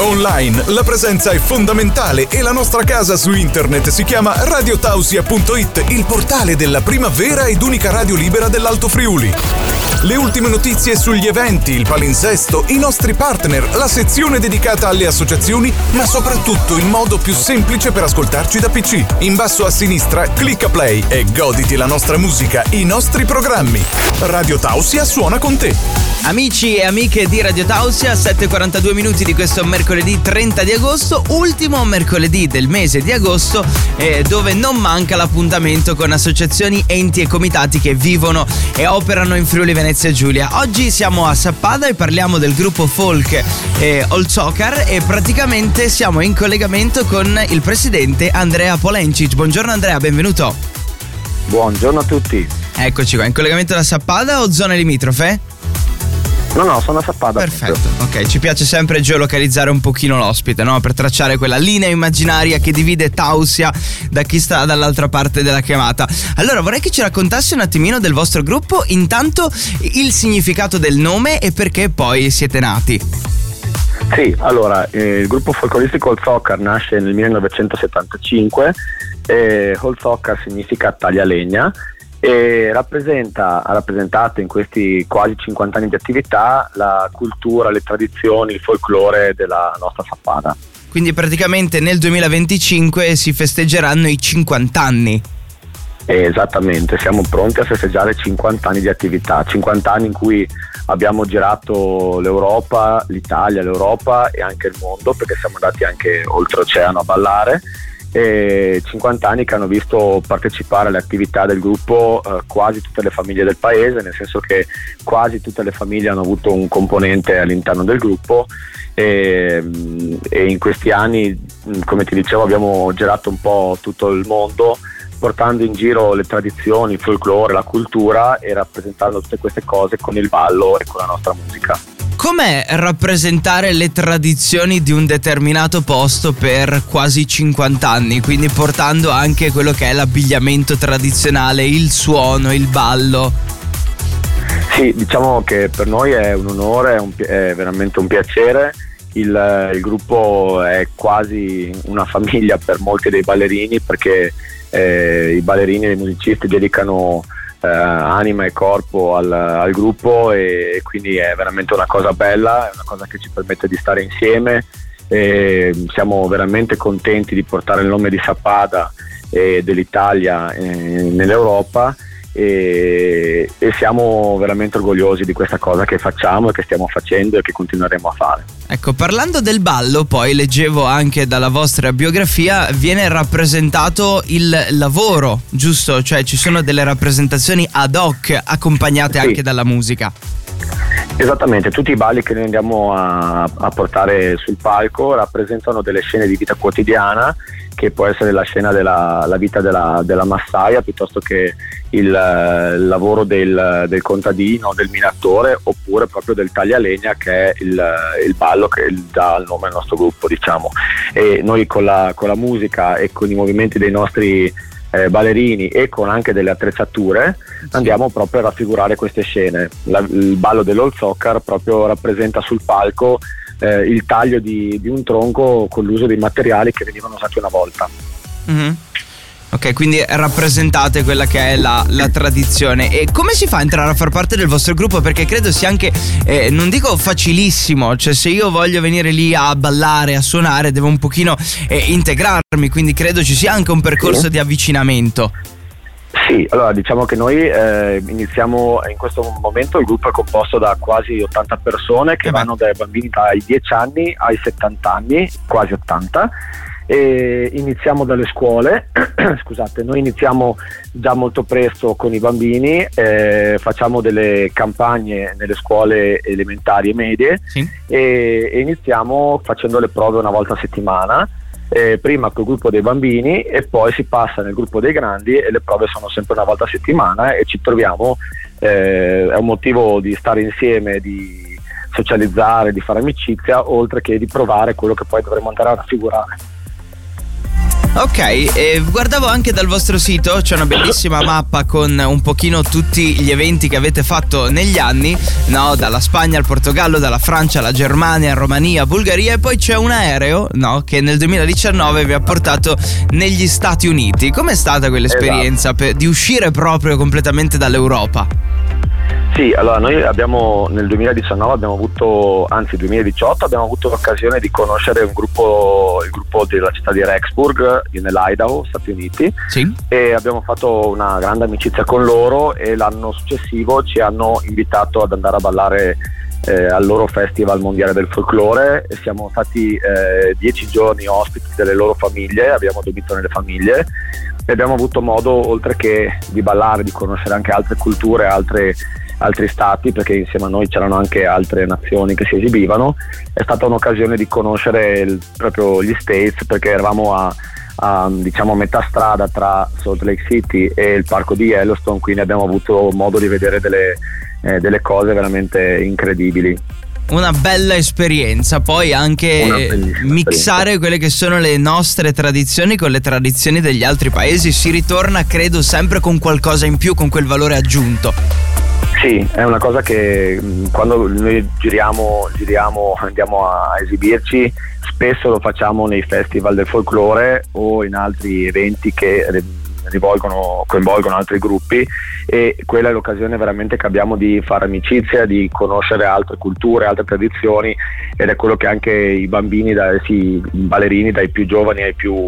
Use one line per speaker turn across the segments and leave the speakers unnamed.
Online la presenza è fondamentale e la nostra casa su internet si chiama radiotausia.it, il portale della prima vera ed unica radio libera dell'Alto Friuli. Le ultime notizie sugli eventi, il palinsesto, i nostri partner, la sezione dedicata alle associazioni, ma soprattutto il modo più semplice per ascoltarci da PC. In basso a sinistra clicca play e goditi la nostra musica, i nostri programmi. Radio Tausia suona con te.
Amici e amiche di Radio Tausia, 7.42 minuti di questo mercoledì 30 di agosto, ultimo mercoledì del mese di agosto, eh, dove non manca l'appuntamento con associazioni, enti e comitati che vivono e operano in Friuli Venezia Giulia. Oggi siamo a Sappada e parliamo del gruppo folk eh, Old Soccer e praticamente siamo in collegamento con il presidente Andrea Polencic. Buongiorno Andrea, benvenuto.
Buongiorno a tutti.
Eccoci qua, in collegamento da Sappada o zone limitrofe?
No, no, sono a Sappada.
Perfetto, ok, ci piace sempre geolocalizzare un pochino l'ospite, no? Per tracciare quella linea immaginaria che divide Tausia da chi sta dall'altra parte della chiamata. Allora, vorrei che ci raccontassi un attimino del vostro gruppo, intanto il significato del nome e perché poi siete nati.
Sì, allora, eh, il gruppo folcloristico Old Soccer nasce nel 1975 e Old Soccer significa taglia legna e rappresenta, ha rappresentato in questi quasi 50 anni di attività la cultura, le tradizioni, il folklore della nostra Sappada.
Quindi praticamente nel 2025 si festeggeranno i 50 anni.
Esattamente, siamo pronti a festeggiare 50 anni di attività, 50 anni in cui abbiamo girato l'Europa, l'Italia, l'Europa e anche il mondo perché siamo andati anche oltreoceano a ballare e 50 anni che hanno visto partecipare alle attività del gruppo eh, quasi tutte le famiglie del paese, nel senso che quasi tutte le famiglie hanno avuto un componente all'interno del gruppo e, e in questi anni, come ti dicevo, abbiamo girato un po' tutto il mondo portando in giro le tradizioni, il folklore, la cultura e rappresentando tutte queste cose con il ballo e con la nostra musica.
Com'è rappresentare le tradizioni di un determinato posto per quasi 50 anni? Quindi portando anche quello che è l'abbigliamento tradizionale, il suono, il ballo.
Sì, diciamo che per noi è un onore, è, un, è veramente un piacere. Il, il, gruppo è quasi una famiglia per molti dei ballerini perché eh, i ballerini e i musicisti dedicano eh, anima e corpo al, al, gruppo e quindi è veramente una cosa bella, è una cosa che ci permette di stare insieme e siamo veramente contenti di portare il nome di Sappada e dell'Italia eh, nell'Europa e, e, siamo veramente orgogliosi di questa cosa che facciamo e che stiamo facendo e che continueremo a fare.
Ecco, parlando del ballo, poi leggevo anche dalla vostra biografia, viene rappresentato il lavoro, giusto? Cioè ci sono delle rappresentazioni ad hoc accompagnate sì. anche dalla musica.
Esattamente, tutti i balli che noi andiamo a, a portare sul palco rappresentano delle scene di vita quotidiana che può essere la scena della la vita della, della, massaia piuttosto che il, il lavoro del, del, contadino, del minatore oppure proprio del taglialegna che è il, il ballo che dà il nome al nostro gruppo diciamo. E noi con la, con la musica e con i movimenti dei nostri eh, ballerini e con anche delle attrezzature andiamo proprio a raffigurare queste scene. La, il ballo dell'old soccer proprio rappresenta sul palco eh, il taglio di, di, un tronco con l'uso dei materiali che venivano usati una volta.
Mm-hmm. Ok, quindi rappresentate quella che è la, la, tradizione. E come si fa a entrare a far parte del vostro gruppo? Perché credo sia anche, eh, non dico facilissimo, cioè se io voglio venire lì a ballare, a suonare, devo un pochino eh, integrarmi, quindi credo ci sia anche un percorso sì. di avvicinamento.
Sì, allora diciamo che noi eh, iniziamo in questo momento il gruppo è composto da quasi 80 persone che eh vanno dai bambini dai 10 anni ai 70 anni, quasi 80 e iniziamo dalle scuole, scusate, noi iniziamo già molto presto con i bambini, eh, facciamo delle campagne nelle scuole elementari e medie sì. e, e iniziamo facendo le prove una volta a settimana eh, prima col gruppo dei bambini e poi si passa nel gruppo dei grandi e le prove sono sempre una volta a settimana e ci troviamo, eh, è un motivo di stare insieme, di socializzare, di fare amicizia, oltre che di provare quello che poi dovremo andare a raffigurare.
Ok, e guardavo anche dal vostro sito, c'è una bellissima mappa con un pochino tutti gli eventi che avete fatto negli anni, no? Dalla Spagna al Portogallo, dalla Francia alla Germania, Romania, Bulgaria e poi c'è un aereo, no? Che nel 2019 vi ha portato negli Stati Uniti. Com'è stata quell'esperienza esatto. per, di uscire proprio completamente dall'Europa?
Sì, allora noi abbiamo nel 2019 abbiamo avuto, anzi 2018 abbiamo avuto l'occasione di conoscere un gruppo, il gruppo della città di Rexburg nell'Idaho, Stati Uniti
sì.
e abbiamo fatto una grande amicizia con loro e l'anno successivo ci hanno invitato ad andare a ballare eh, al loro festival mondiale del folklore. Siamo stati eh, dieci giorni ospiti delle loro famiglie, abbiamo dormito nelle famiglie e abbiamo avuto modo oltre che di ballare, di conoscere anche altre culture, altre altri stati perché insieme a noi c'erano anche altre nazioni che si esibivano è stata un'occasione di conoscere il, proprio gli States perché eravamo a, a diciamo, metà strada tra Salt Lake City e il parco di Yellowstone quindi abbiamo avuto modo di vedere delle, eh, delle cose veramente incredibili.
Una bella esperienza, poi anche mixare quelle che sono le nostre tradizioni con le tradizioni degli altri paesi, si ritorna credo sempre con qualcosa in più, con quel valore aggiunto.
Sì, è una cosa che quando noi giriamo, giriamo, andiamo a esibirci, spesso lo facciamo nei festival del folklore o in altri eventi che coinvolgono altri gruppi e quella è l'occasione veramente che abbiamo di fare amicizia, di conoscere altre culture, altre tradizioni ed è quello che anche i bambini, dai, sì, i ballerini dai più giovani ai più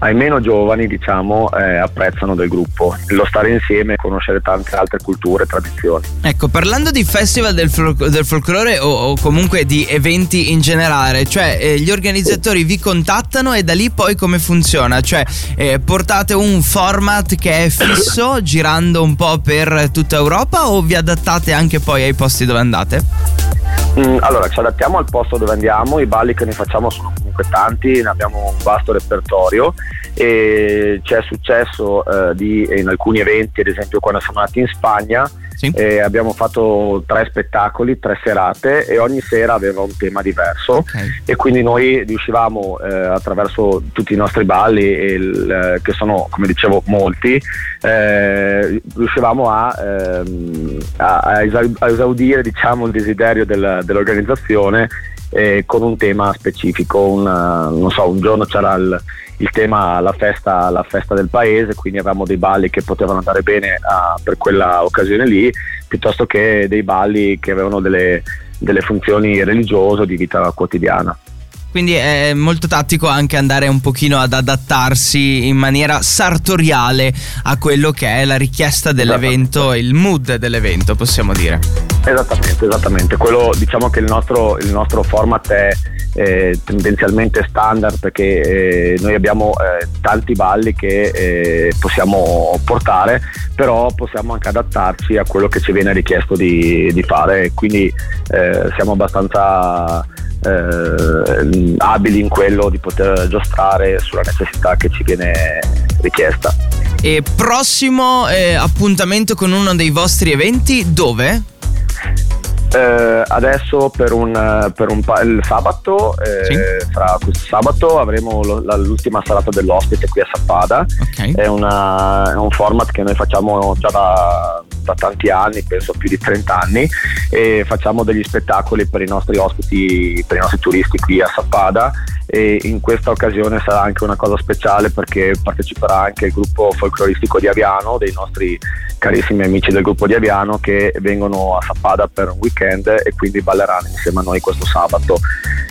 ai meno giovani diciamo eh, apprezzano del gruppo. Lo stare insieme e conoscere tante altre culture e tradizioni.
Ecco parlando di festival del, fol- del folklore o, o, comunque di eventi in generale cioè eh, gli organizzatori vi contattano e da lì poi come funziona? Cioè eh, portate un format che è fisso girando un po' per tutta Europa o vi adattate anche poi ai posti dove andate?
Mm, allora, ci adattiamo al posto dove andiamo, i balli che ne facciamo sono comunque tanti, ne abbiamo un vasto repertorio e c'è successo eh, di, in alcuni eventi, ad esempio quando siamo andati in Spagna, sì. Abbiamo fatto tre spettacoli, tre serate e ogni sera aveva un tema diverso okay. e quindi noi riuscivamo eh, attraverso tutti i nostri balli, il, eh, che sono come dicevo molti, eh, riuscivamo a, ehm, a, a, esaudire diciamo, il desiderio del, dell'organizzazione eh, con un tema specifico. Una, non so, un giorno c'era il, il tema la festa, la festa, del paese, quindi avevamo dei balli che potevano andare bene a, per quella occasione lì, piuttosto che dei balli che avevano delle, delle funzioni religiose o di vita quotidiana.
Quindi è molto tattico anche andare un pochino ad adattarsi in maniera sartoriale a quello che è la richiesta dell'evento, il mood dell'evento, possiamo dire.
Esattamente, esattamente. Quello diciamo che il nostro, il nostro format è eh, tendenzialmente standard perché eh, noi abbiamo eh, tanti balli che eh, possiamo portare, però possiamo anche adattarci a quello che ci viene richiesto di, di fare, quindi eh, siamo abbastanza eh, abili in quello di poter giostrare sulla necessità che ci viene richiesta.
E prossimo appuntamento con uno dei vostri eventi dove?
Eh, adesso per un, per un pa- il sabato, eh, sì. fra questo sabato avremo lo, la, l'ultima serata dell'ospite qui a Sappada.
Okay.
È, una, è, un format che noi facciamo già da, da, tanti anni, penso più di 30 anni, e facciamo degli spettacoli per i nostri ospiti, per i nostri turisti qui a Sappada e in questa occasione sarà anche una cosa speciale perché parteciperà anche il gruppo folcloristico di Aviano, dei nostri carissimi amici del gruppo di Aviano che vengono a Sappada per un weekend e quindi balleranno insieme a noi questo sabato.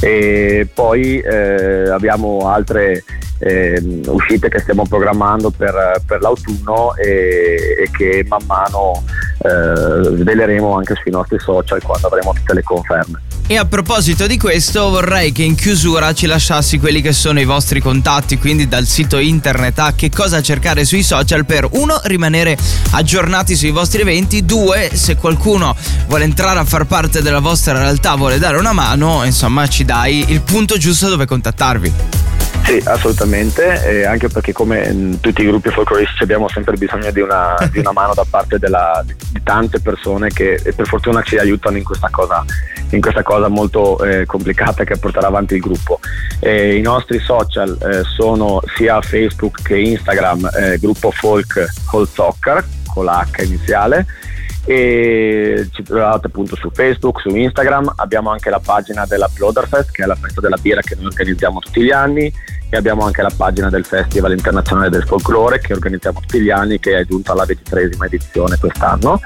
E poi eh, abbiamo altre eh, uscite che stiamo programmando per, per l'autunno e, e, che man mano eh, sveleremo anche sui nostri social quando avremo tutte le conferme.
E a proposito di questo vorrei che in chiusura ci lasciassi quelli che sono i vostri contatti, quindi dal sito internet a che cosa cercare sui social per uno rimanere aggiornati sui vostri eventi, due se qualcuno vuole entrare a far parte della vostra realtà, vuole dare una mano, insomma ci dai il punto giusto dove contattarvi.
Sì, assolutamente, eh, anche perché come in tutti i gruppi folcloristici abbiamo sempre bisogno di una, di una mano da parte della, di, tante persone che per fortuna ci aiutano in questa cosa, in questa cosa molto eh, complicata che è portare avanti il gruppo. Eh, I nostri social eh, sono sia Facebook che Instagram, eh, gruppo folk Hall Soccer con la H iniziale e ci trovate appunto su Facebook, su Instagram, abbiamo anche la pagina della Ploderfest che è la festa della birra che noi organizziamo tutti gli anni. E abbiamo anche la pagina del Festival Internazionale del Folklore che organizziamo tutti gli anni che è giunta alla ventitresima edizione quest'anno.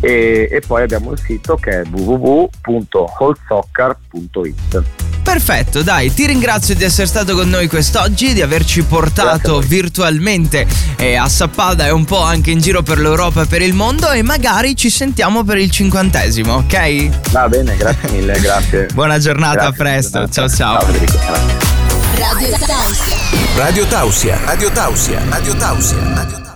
E, e poi abbiamo il sito che è www.holsoccer.it
Perfetto, dai, ti ringrazio di essere stato con noi quest'oggi, di averci portato virtualmente eh, a Sappada e un po' anche in giro per l'Europa e per il mondo e magari ci sentiamo per il cinquantesimo, ok?
Va bene, grazie mille, grazie.
Buona giornata, grazie, a presto. Ciao ciao. ciao Federico,
Radio Tausia. Radio Tausia. Radio Tausia. Radio Tausia. Radio Tausia.